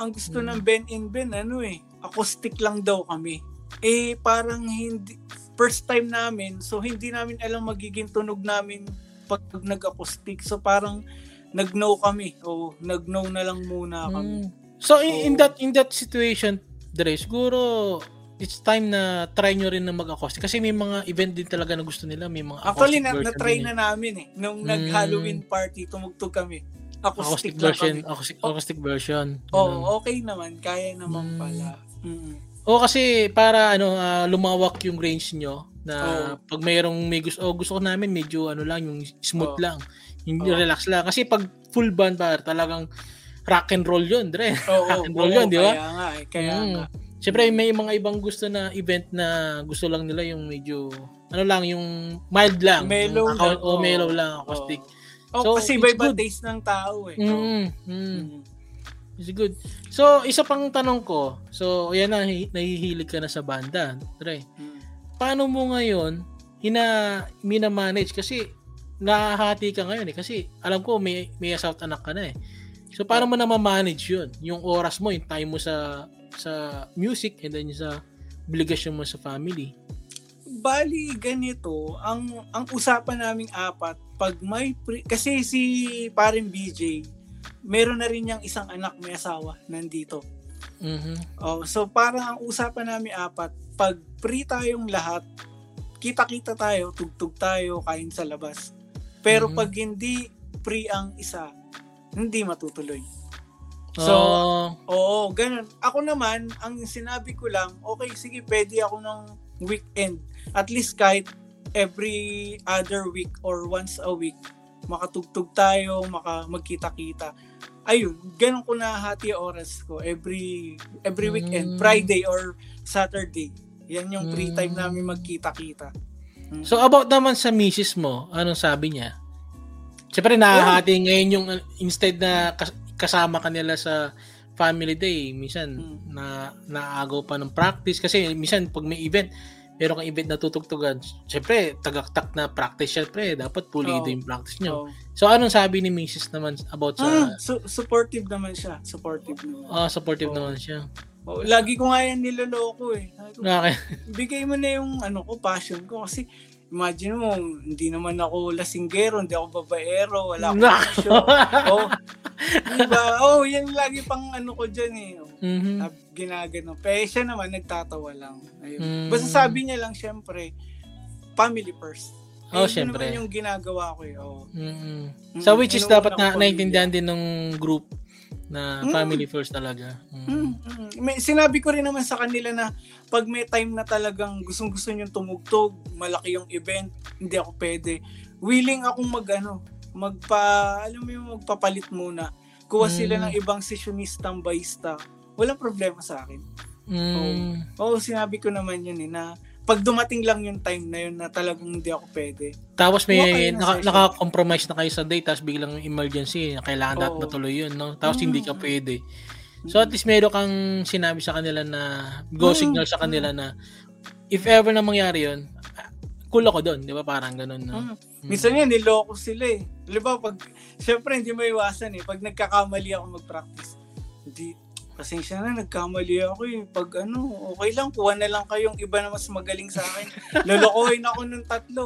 ang gusto
Hmm.
ng Ben in Ben, ano eh, acoustic lang daw kami. Eh, parang hindi, first time namin, so hindi namin alam magiging tunog namin pag nag-acoustic. So parang nag-no kami. O, nag-no na lang muna kami.
Mm. So, in, in that in that situation, Dre, siguro it's time na try nyo rin na mag-acoustic. Kasi may mga event din talaga na gusto nila. May mga
Actually, na, na-try na
eh.
namin eh. Nung
Mm.
nag-Halloween party, tumugtog kami.
Acoustic
Acoustic,
version.
kami.
Acoustic, acoustic version.
Oo,
Ganun.
okay naman. Kaya naman
Mm.
pala. Mm.
Oo, kasi para ano ah, lumawak yung range nyo na
Oo.
pag mayroong may gusto, oh, gusto ko namin medyo ano lang, yung smooth
Oo.
lang. Yung
Oo.
relax lang. Kasi pag full band pa, talagang rock and roll yun, Dre.
Oo,
rock and roll
oo,
yun, di ba?
Kaya nga eh. Kaya
Mm.
nga.
Siyempre, may mga ibang gusto na event na gusto lang nila yung medyo, ano lang, yung mild lang.
Mellow
Yung account-
lang,
O
oo.
mellow lang, acoustic.
Oh,
So,
kasi iba-iba
good.
taste ng tao eh.
Mm, mm,
Mm.
it's good. So, isa pang tanong ko. So, yan na, hi- nahihilig ka na sa banda. Dre,
Mm.
paano mo ngayon hina minamanage kasi nahahati ka ngayon eh kasi alam ko may may at anak ka na eh. So paano mo na ma-manage 'yun? Yung oras mo, yung time mo sa sa music and then sa obligasyon mo sa family.
Bali, ganito, ang ang usapan naming apat, pag may, pre- kasi si parin BJ, meron na rin niyang isang anak, may asawa, nandito.
Mhm.
Oh, so parang ang usapan namin apat, pag free tayong lahat, kita-kita tayo, tugtog tayo, kain sa labas. Pero
Mhm.
pag hindi free ang isa, hindi matutuloy. So,
So,
Oo, ganun. Ako naman, ang sinabi ko lang, okay, sige, pwede ako ng weekend. At least kahit every other week or once a week makatugtog tayo, maka magkita-kita. Ayun, ganun ko nahati yung oras ko every every weekend,
Mm.
Friday or Saturday. Yan yung free time
Mm.
namin magkita-kita.
So about naman sa misis mo, anong sabi niya? Siyempre nahahati ngayon yung uh, instead na kasama kanila sa family day, minsan
Mm.
na naagaw pa ng practice kasi minsan pag may event, meron kang event na tutugtugan. Siyempre, tagaktak na practice syempre, dapat pulido
Oo.
yung practice nyo.
So,
So anong sabi ni Mrs. naman about sa
ah, su- supportive naman siya. Supportive naman.
ah, supportive
Oo.
naman siya?
Oh, lagi ko nga yan niloloko eh. Sabi ko,
Okay.
bigay mo na yung ano ko, passion ko kasi imagine mo, hindi naman ako lasinggero, hindi ako babaero, wala akong bisyo. oh, diba? Oh, yan lagi pang ano ko dyan eh. Oh. Sabi, ginagano. Pero siya naman, nagtatawa lang. Ayun.
Mm.
Basta sabi niya lang, syempre, family first.
Oh,
Yun
syempre.
naman yung ginagawa ko eh. Oh.
Mm-mm.
Mm,
So which is dapat na naintindihan din ng group na
Mm.
family first talaga. Mm.
Mm, mm. May, sinabi ko rin naman sa kanila na pag may time na talagang gustong gusto nyo tumugtog, malaki yung event, hindi ako pwede. Willing akong mag ano, magpa, alam mo yung magpapalit muna. Kuha
Mm.
sila ng ibang sessionistang baista. Walang problema sa akin.
Mm.
Oo, sinabi ko naman yun eh, na pag dumating lang yung time na yun na talagang hindi ako pwede.
Tapos may naka,
session.
naka-compromise na kayo sa day tapos biglang emergency na kailangan
Oo.
dapat matuloy yun, no? Tapos hindi ka
Mm.
pwede. So at least meron kang sinabi sa kanila na go
Mm.
signal sa kanila na if ever na mangyari yun, cool ako doon, di ba? Parang ganun, no?
Mm. Minsan yan, niloko sila eh. Di ba, pag, syempre hindi mo iwasan eh. Pag nagkakamali ako mag-practice, hindi, pasensya na, nagkamali ako eh. Pag ano, okay lang, kuha na lang kayong iba na mas magaling sa akin. Lolokohin ako ng tatlo.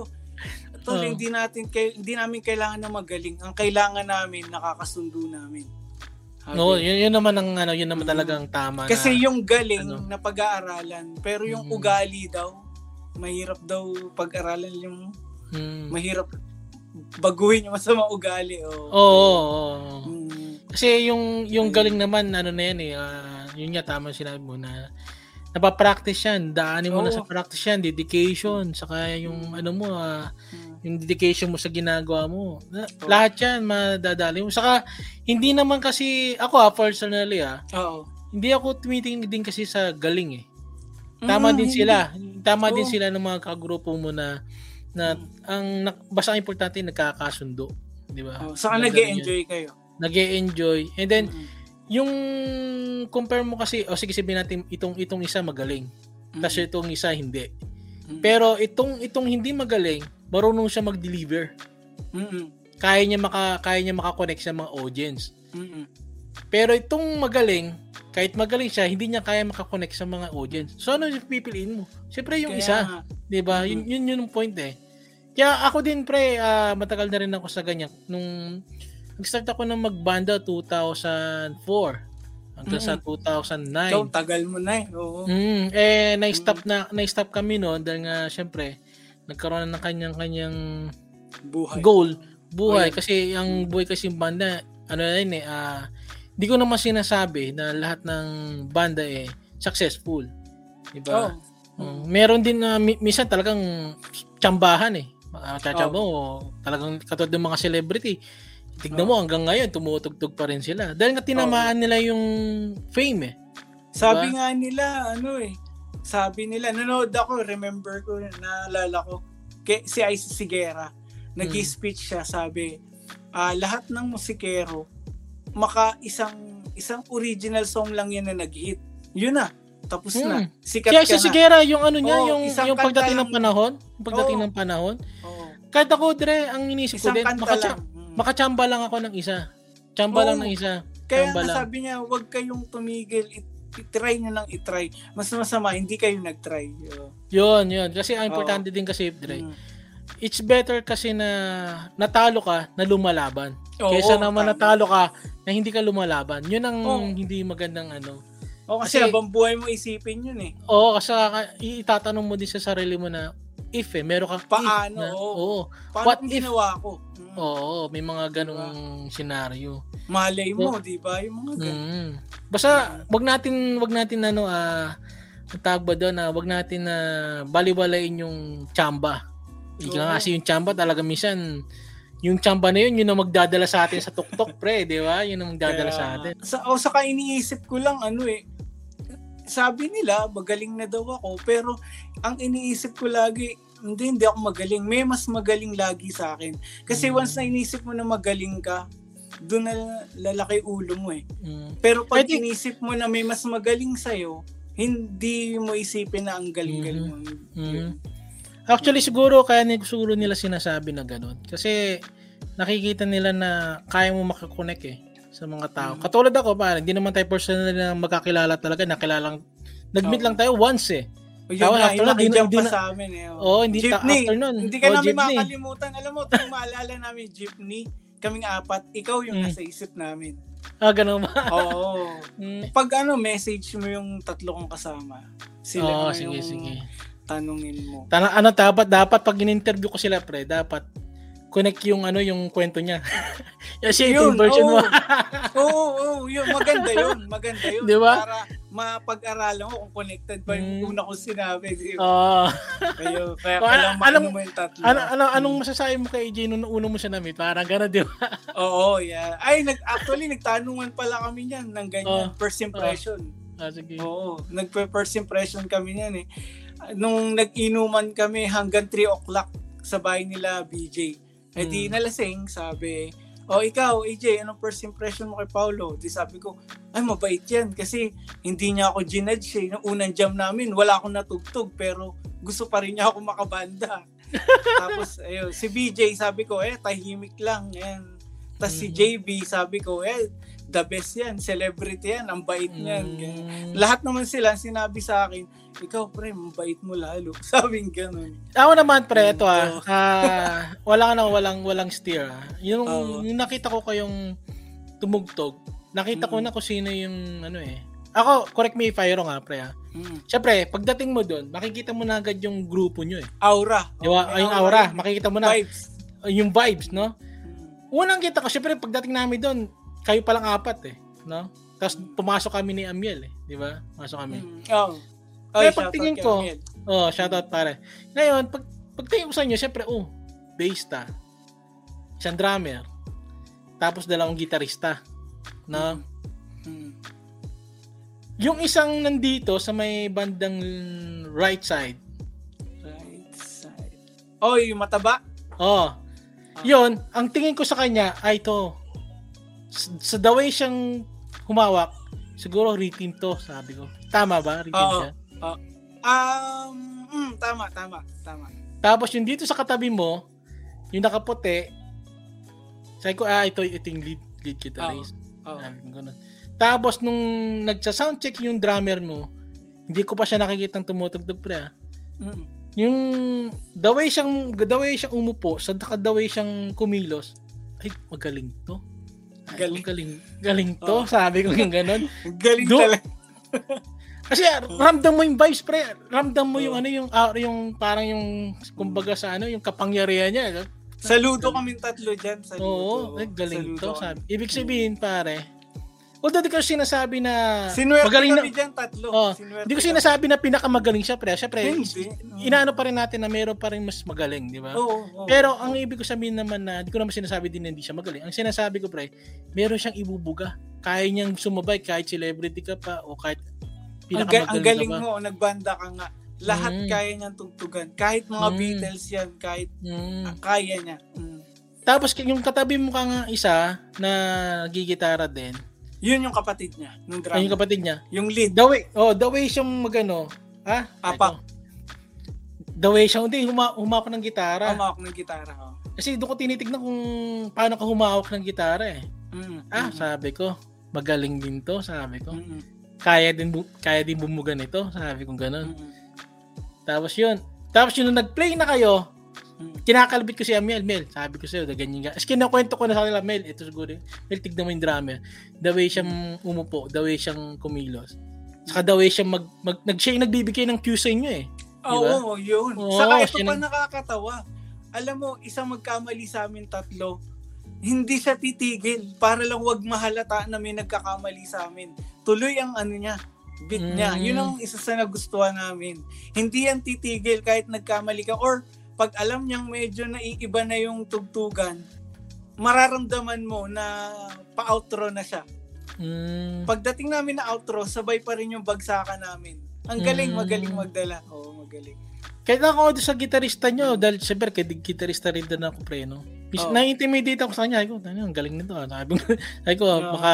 Tol,
Oh.
hindi natin, kay, hindi namin kailangan na magaling. Ang kailangan namin, nakakasundo namin. Sabi.
No, yun, yun naman ang ano, yun naman
Mm.
talagang tama
Kasi
na.
yung galing
ano.
na pag-aaralan, pero yung
Mm.
ugali daw, mahirap daw pag-aralan yung
Mm.
mahirap baguhin yung masama ugali.
Oo,
Oh.
oo, oo.
Mm.
Kasi yung yung galing naman ano na yan eh, ah, yun nga tama sinabi mo na napapractice yan, daanin mo na
Oo.
sa practice yan, dedication, saka yung ano mo,
Mm.
yung dedication mo sa ginagawa mo. Na-
Oo.
Lahat yan madadali mo. Saka hindi naman kasi ako ah, personally ah,
Oo.
hindi ako tumitingin din kasi sa galing eh. Tama
Mm,
din sila. Tama din
Oo.
sila ng mga kagrupo mo na na ang na- basta ang importante nagkakasundo, di ba?
Oh, saka
Ganun
nag enjoy.
And then
Mm.
yung compare mo kasi, o sige sabihin natin itong itong isa magaling,
Mm.
tapos itong isa hindi.
Mm.
Pero itong itong hindi magaling, marunong siya mag-deliver.
Mm-mm.
Kaya niya maka kaya niya makakonect sa mga audience.
Mm-mm.
Pero itong magaling, kahit magaling siya, hindi niya kaya makakonect sa mga audience. So ano yung pipiliin mo? Siyempre yung
Kaya
isa. 'di ba? Yun,
Mhm.
yun yun yung point eh. Kaya ako din pre, ah, matagal na rin ako sa ganyan. Nung nag-start ako ng magbanda 2004 hanggang sa
Mhm.
2009.
Ikaw, tagal mo na eh. Oo.
Mm, eh na-stop na na-stop kami noon dahil nga syempre nagkaroon na ng kanyang-kanyang
Buhay.
goal, buhay
Oh, yeah.
kasi ang buhay kasi yung banda ano na yun eh ah, di ko naman sinasabi na lahat ng banda eh successful. Di
Oh.
Mm, meron din na mi- minsan talagang tsambahan eh. Uh, tsatsamba mo, talagang katulad ng mga celebrity. Tignan
Oh.
mo hanggang ngayon tumutugtog pa rin sila. Dahil nga tinamaan nila yung fame eh.
Sabi
Diba?
nga nila, ano eh, sabi nila, nanood ako, remember ko, naalala ko, kay, si Ice Sigera, nag-speech siya, sabi, ah, lahat ng musikero, maka isang isang original song lang yan na nag-hit. Yun na, tapos na.
Hmm.
Sikat
Kaya
ka
si
na.
Sigera, yung ano niya,
Oo,
yung, yung pagdating ng panahon, pagdating
Oo.
ng panahon,
Oo.
kahit ako, Dre, ang inisip ko din, makacha-
lang.
Makachamba lang ako ng isa. Chamba
Oo.
lang ng isa.
Kaya
Chamba
nga
lang.
sabi niya, huwag kayong tumigil, it, itry nyo lang itry. Mas masama, hindi kayo nag-try. Oo.
Yun, yun. Kasi ang importante din kasi, Dre,
Mm.
it's better kasi na natalo ka na lumalaban.
Oo,
Kaysa naman
tama.
natalo ka na hindi ka lumalaban. Yun ang
Oo.
hindi magandang ano.
O kasi,
Kasi-
habang buhay mo isipin yun eh.
Oo, kasi ka- itatanong mo din sa sarili mo na if eh, meron kang if
Paano?
na,
Oo.
oo.
Paano
What if-
ginawa ko? Mm.
Oo, may mga ganong senaryo.
Malay mo, di ba? Yung mga ganun.
Mm. Basta wag natin wag natin ano ah ang tawag ba doon na wag natin na baliwalain yung chamba. Ika nga kasi yung chamba talaga minsan, yung chamba na yun, yun ang magdadala sa atin sa tuktok, pre, di ba? Yun ang magdadala
Kaya,
sa atin.
Sa, o saka iniisip ko lang ano eh, sabi nila magaling na daw ako pero ang iniisip ko lagi hindi hindi ako magaling may mas magaling lagi sa akin kasi
Mm.
once na inisip mo na magaling ka doon na lalaki ulo mo eh
Mm.
pero pag
think-
inisip mo na may mas magaling sa'yo hindi mo isipin na ang galing-galing mo
Mhm.
Yun.
Actually, siguro, kaya siguro nila sinasabi na ganun. Kasi, nakikita nila na kaya mo makakonect eh sa mga tao.
Mhm.
Katulad ako, parang, hindi naman tayo personal na magkakilala talaga. Nakilalang, nag-meet lang tayo once eh.
O yun
Tapos
na,
after
yung
nun, di na-
nakijump
di
pa
na-
sa amin eh.
Oo, hindi ta-
jeepney.
after nun.
Hindi ka
Oo,
namin
jeepney.
makakalimutan. Alam mo, kung maalala namin jeepney, kaming apat, ikaw yung
Mm.
nasa isip namin.
Ah, ganun ba?
Oo.
Mm.
Pag ano, message mo yung tatlo kong kasama, sila
Oo,
na
sige,
yung
sige.
tanungin mo.
Tana, ano, dapat, dapat pag in-interview ko sila, pre, dapat connect yung ano yung kwento niya. Yung version mo.
Oo, oo, oo, yun. Maganda yun. Maganda yun.
Di ba?
Para mapag-aralan ko kung connected ba yung
Mm.
una kong sinabi. Di ba?
Oo.
Kaya,
Oh,
kailangan
ano-
maano mo yung tatlo.
ano, ano, anong masasabi mo kay AJ nung una mo siya na-meet? Parang gano'n, di ba?
Oo, yeah. Ay, nag, actually, nagtanungan pala kami niyan ng ganyan.
Oh.
First impression.
Ah, sige.
Oo, nagpe-first impression kami niyan eh. Nung nag-inuman kami hanggang 3 o'clock sa bahay nila BJ. Eh di nalasing, sabi, o ikaw, AJ, anong first impression mo kay Paulo? Di sabi ko, ay mabait yan kasi hindi niya ako ginudge eh. Nung unang jam namin, wala akong natugtog pero gusto pa rin niya ako makabanda. Tapos, ayun, si BJ, sabi ko, eh, tahimik lang. Yan. Tapos si
Mhm.
JB, sabi ko, eh, the best yan. Celebrity yan. Ang bait niyan.
Mm.
Lahat naman sila sinabi sa akin, ikaw pre, mabait mo lalo. Sabing ganun.
Ako naman pre, ito ah. ah, wala ka na walang walang steer ah. Yung,
Oo.
yung nakita ko kayong tumugtog, nakita ko
Mm.
na kung sino yung ano eh. Ako, correct me if I wrong ah, pre ah.
Mm.
Siyempre, pagdating mo doon, makikita mo na agad yung grupo nyo eh.
Aura.
Di ba?
may
yung aura,
yun.
makikita mo na
Vibes.
yung vibes, no?
Mm.
Unang kita ko, syempre pagdating namin doon, kayo palang apat eh, no? Tapos pumasok kami ni Amiel eh, di ba? Pasok kami.
Mm. Oh.
Kaya
Ay,
pagtingin ko,
Amiel.
Oh, shoutout pare. Ngayon, pag pagtingin ko sa inyo, syempre, oh, bassista, isang drummer, tapos dalawang gitarista, no?
Mm.
Yung isang nandito sa may bandang right side,
Right side. Oh, yung mataba.
oh, yun, ang tingin ko sa kanya, ay to, sa the way siyang humawak, siguro rhythm to, sabi ko. Tama ba? Rhythm
Oo.
siya?
Um, mm, tama, tama, tama.
Tapos yung dito sa katabi mo, yung nakaputi, sabi ko, ah, ito, ito yung lead, lead guitarist.
Oh.
Ganun. Tapos nung nagsa-soundcheck yung drummer mo, hindi ko pa siya nakikitang tumutugtog pre. ah.
Mm.
Yung the way siyang the way siyang umupo, sa the way siyang kumilos, ay magaling to.
Galing.
galing. Galing to,
Oh.
sabi ko yung ganun.
Galing
Do-
talaga.
Kasi ramdam mo yung vibes pre, ramdam mo yung ano yung ah, yung parang yung kumbaga sa ano, yung kapangyarihan niya.
Saludo kaming tatlo dyan. Saludo.
Oo, ay, galing
Saludo
to.
kami.
Sabi. Ibig sabihin pare, although di ko sinasabi na
Sinuwerte
magaling na,
kami dyan tatlo.
Oh,
Sinuwerte
Hindi ko sinasabi na pinakamagaling siya, pre. Siyempre,
Hindi.
inaano pa rin natin na meron pa rin mas magaling, di ba?
Oo, oo.
Pero ang ibig ko sabihin naman na, hindi ko naman sinasabi din na hindi siya magaling. Ang sinasabi ko, pre, meron siyang ibubuga. Kaya niyang sumabay kahit celebrity ka pa o kahit
ang, ga- ang
pinakamagaling
galing
ka pa.
mo, nagbanda ka nga. Lahat
Mm.
kaya niyang tugtugan. Kahit mga
Mm.
Beatles yan, kahit
Mm.
kaya niya. Mm.
Tapos yung katabi mo ka nga isa na gigitara din,
Yun yung kapatid niya, nung drama.
ay yung kapatid niya.
yung lead.
The way, oh, the way siyang magano, ha?
Apak.
The way siyang, hindi, huma, humawak ng gitara.
Humawak ng gitara. Oh.
Kasi doon ko tinitignan kung paano ka humawak ng gitara eh.
Mm.
Ah,
mm,
sabi ko, magaling din to, sabi ko.
mm, mm,
Kaya din bu- kaya din bumuga nito, sabi ko ganoon.
mm,
Tapos yun. Tapos yun nung nag-play na kayo. Kinakalbit ko si Mel, Mel, sabi ko sa'yo, na ganyan nga. As kinakwento ko na sa kanila, Mel, ito siguro, Mel, tignan mo yung drummer. The way siyang umupo, the way siyang kumilos. Saka the way siyang mag, mag nag, siya yung nagbibigay ng cue sa inyo eh.
Oo,
Diba?
yun.
Oo,
Saka ito pa
nag-
nakakatawa. Alam mo, isang magkamali sa amin tatlo, hindi siya titigil para lang wag mahalata na may nagkakamali sa amin. Tuloy ang ano niya, beat niya.
Mm.
Yun ang isa sa nagustuhan namin. Hindi yan titigil kahit nagkamali ka or pag alam niyang medyo naiiba na yung tugtugan, mararamdaman mo na pa-outro na siya.
Mm.
Pagdating namin na outro, sabay pa rin yung bagsakan namin. Ang galing,
Mm.
magaling magdala. Oo, magaling.
Kahit ako doon sa gitarista nyo, dahil siyempre, kaya gitarista rin doon ako pre, no?
Oo.
Na-intimidate ako sa kanya. Sabi ko, "Tanya, ang galing nito. ah." Sabi ko, sabi ko baka,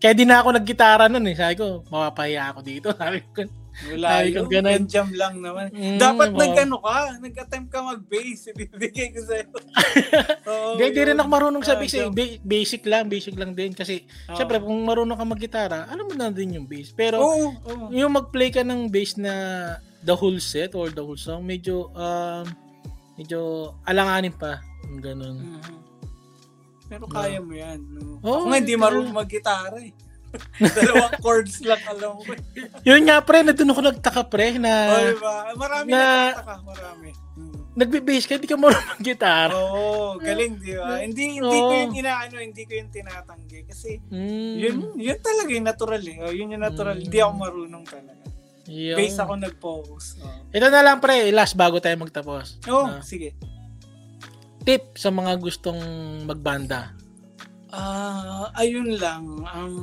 kaya di na ako naggitara noon eh. Sabi ko, mapapahiya ako dito. Sabi ko,
Wala
Ay,
yun.
ganun.
Jam lang naman.
Mm,
Dapat
oo.
nag-ano ka, nag-attempt ka mag-bass. Ibibigay ko sa'yo. Oo,
Hindi, di rin ako marunong sa
Ah,
bass eh. Ba- basic lang, basic lang din. Kasi,
Oo.
syempre, kung marunong ka maggitara, alam mo na din yung bass. Pero,
Oo, oo.
yung mag-play ka ng bass na the whole set or the whole song, medyo, um, medyo alanganin pa. Ganun.
Mhm. Pero kaya mo yan. No?
Oo,
Ako nga hindi marunong mag-gitara eh. Dalawang chords lang alam ko.
Yun nga pre, na doon ako nagtaka pre na
oh, diba? Marami
na-
na nakataka, marami. Hmm.
nagbe-bass ka, hindi ka marunong mag-gitara.
Oo, galing, di ba? Hindi, hindi ko
Oo.
yung inaano, hindi ko yung tinatanggi. Kasi,
Mm.
yun, yun talaga yung natural eh. Oh, yun yung natural.
Mm.
Hindi ako marunong talaga.
Yun.
Base ako nag-focus. Oh.
Ito na lang pre, last bago tayo magtapos.
Oh,
Ah,
sige.
tip sa mga gustong magbanda.
Ah, ayun lang. Ang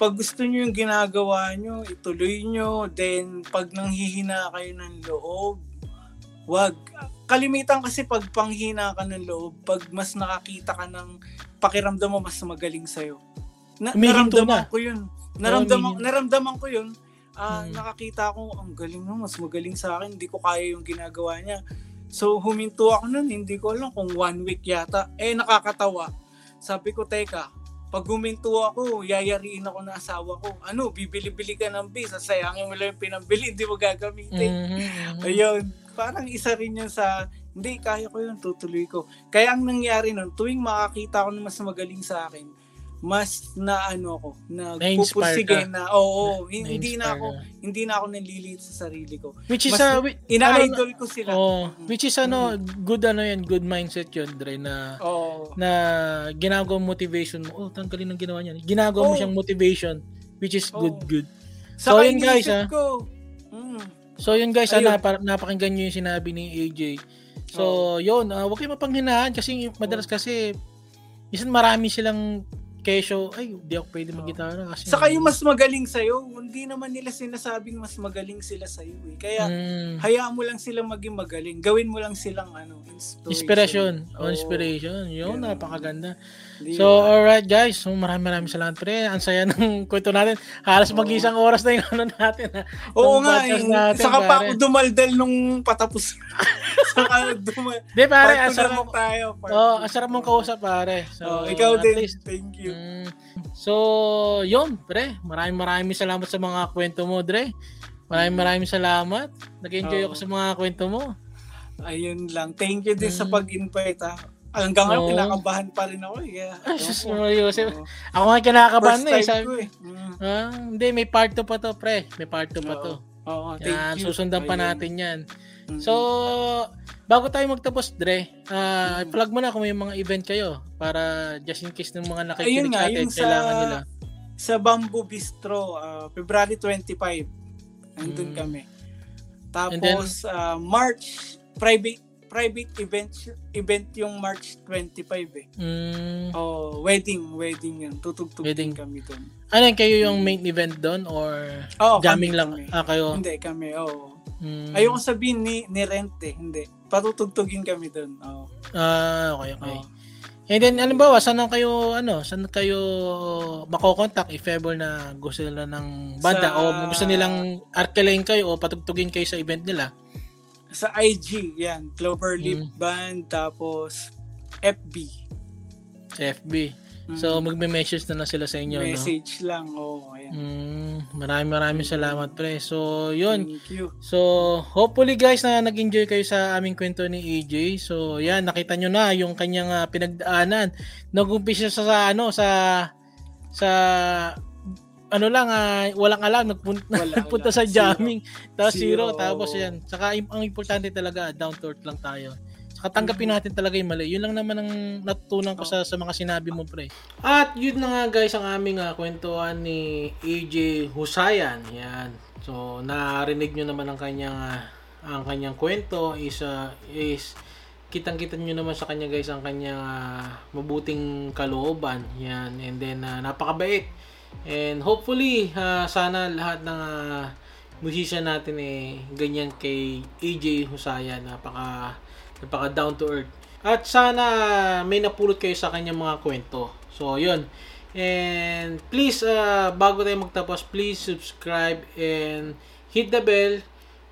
pag gusto niyo yung ginagawa niyo, ituloy niyo. Then pag nanghihina kayo ng loob, wag kalimitan kasi pag panghina ka ng loob, pag mas nakakita ka ng pakiramdam mo mas magaling sa Na, naramdaman
na.
ko 'yun. Naramdaman
humihinto.
naramdaman ko 'yun. Ah,
Hmm.
nakakita ko ang galing mo, mas magaling sa akin, hindi ko kaya yung ginagawa niya. So huminto ako nun, hindi ko alam kung one week yata. Eh nakakatawa. Sabi ko, teka, pag huminto ako, yayariin ako ng asawa ko. Ano, bibili-bili ka ng base, sayangin mo lang yung pinambili, hindi mo gagamitin.
Mhm.
Ayun, parang isa rin yun sa, hindi, kaya ko yun, tutuloy ko. Kaya ang nangyari nun, tuwing makakita ko na mas magaling sa akin, mas na ano ko, na
ka.
na, oo, hindi na ako,
ka.
hindi na ako nalilit sa sarili ko.
Which is
Mas
wi-
Ina-idol ko sila.
oh, which is ano, good ano yan, good mindset yun, Dre, na
Oo.
na ginagawa mo motivation mo. Oh, tanggalin ang ginawa niya. Ginagawa mo
Oh.
siyang motivation, which is good,
Oh.
good.
Saka
So, yun, guys,
iniisip
ah.
ko, mm,
So yun guys, ah,
Ayun.
napa- napakinggan nyo yung sinabi ni AJ. So yun, uh, huwag kayo mapanghinaan kasi madalas kasi minsan marami silang kesyo, ay, di ako pwede mag-gitara kasi
Saka yung mas magaling sa'yo, hindi naman nila sinasabing mas magaling sila sa'yo eh. Kaya,
Mm,
hayaan mo lang silang maging magaling. Gawin mo lang silang ano, inspiration.
inspiration. Oh, inspiration. Yun,
Ganun.
napakaganda. So, alright guys. So, maraming maraming salamat pre. Ang saya ng kwento natin. Halos
Oo.
mag-isang oras na yung ano natin. ha.
Oo
Itong
nga, eh.
natin,
saka pa
pare.
ako dumaldal nung patapos. saka dumal.
Di pare, ang sarap
lang
mo.
tayo. part
Oh, ang sarap mong kausap pare. So,
Oh, ikaw din.
least,
Thank you.
Mm. So, yun, pre. Maraming maraming salamat sa mga kwento mo, Dre. Maraming maraming salamat. Nag-enjoy
Oo.
ako sa mga kwento mo.
Ayun lang. Thank you din sa
Mm.
pag-invite ha. Hanggang ngayon,
Oo.
kinakabahan pa rin ako eh. Kaya,
Ay, sus,
ewan ko.
mga Yosef.
Oo.
Ako nga kinakabahan
First
na eh. Sabi,
ko eh. Mm.
ah, hindi, may part 2 pa to, pre. May part 2 pa to.
Oo, thank
Yan,
you.
susundan pa
Ayun.
natin yan.
Mm.
So, bago tayo magtapos, Dre, ah,
Mm.
plug mo na kung may mga event kayo para just in case ng mga
Ayun
nakikinig
nga,
sa atin,
yung sa,
kailangan nila.
sa Bamboo Bistro, ah, February 25. Nandun
Mm.
kami.
And then-
Tapos, ah, March, private private event event yung March 25 eh.
Mm,
Oh, wedding, wedding yun. Tutugtog
Wedding.
din kami doon.
ano kayo yung main event doon or
Oo,
jamming
kami,
lang?
kami.
Ah, kayo?
Hindi, kami, oo.
Mm.
Ayoko sabihin ni, ni rent eh, hindi. Patutugtugin kami doon. Oo.
Ah, okay, okay.
Oo.
And then, alimbawa, saan na kayo, ano, saan kayo makokontakt if ever na gusto nila ng banda
Sa-
o gusto nilang arkelain kayo o patugtugin kayo sa event nila?
Sa IG, yan. Cloverleaf
Mm.
Band, tapos FB.
Sa FB. So, magme-message na lang sila sa inyo, no?
Mm. Message lang, oo. ayan.
Mm, maraming maraming salamat, pre. So, yun.
Thank you.
So, hopefully guys na nag-enjoy kayo sa aming kwento ni AJ. So, yan, nakita nyo na yung kanyang ah, pinagdaanan. Nag-umpisa siya sa ano, sa sa ano lang, ah, walang alam, nagpunta,
Wala,
nagpunta
wala.
sa jamming. Tapos
Zero.
zero, tapos yan. Saka ang importante talaga, down to earth lang tayo. Saka tanggapin natin talaga yung mali. Yun lang naman ang natutunan ko sa, sa mga sinabi mo, pre. At yun na nga guys, ang aming uh, kwentuhan ni AJ Husayan. Yan. So, narinig nyo naman ang kanyang ah, ang kanyang kwento is uh, is kitang-kita nyo naman sa kanya guys ang kanyang uh, mabuting kalooban yan and then uh, napakabait and hopefully uh, sana lahat ng uh, musician natin eh ganyan kay AJ Husaya napaka napaka down to earth. At sana may napulot kayo sa kanyang mga kwento. So yun. And please uh, bago tayo magtapos please subscribe and hit the bell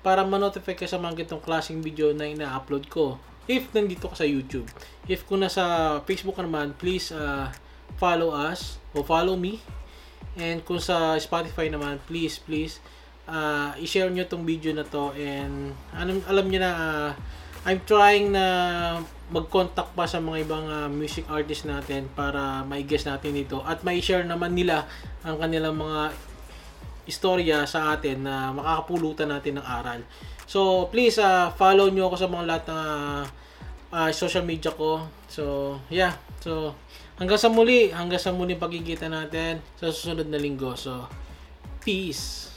para ma-notify ka sa mga gitong klaseng video na ina-upload ko. If nandito ka sa YouTube. If kung nasa Facebook naman please uh, follow us o follow me and kung sa Spotify naman please please uh, i-share nyo tong video na to and alam, alam nyo na uh, I'm trying na mag-contact pa sa mga ibang uh, music artist natin para mai-guess natin dito at mai-share naman nila ang kanilang mga istorya sa atin na makakapulutan natin ng aral. So, please uh, follow nyo ako sa mga lahat ng uh, uh, social media ko. So, yeah. So, hanggang sa muli, hanggang sa muli pagkikita natin sa susunod na linggo. So, peace.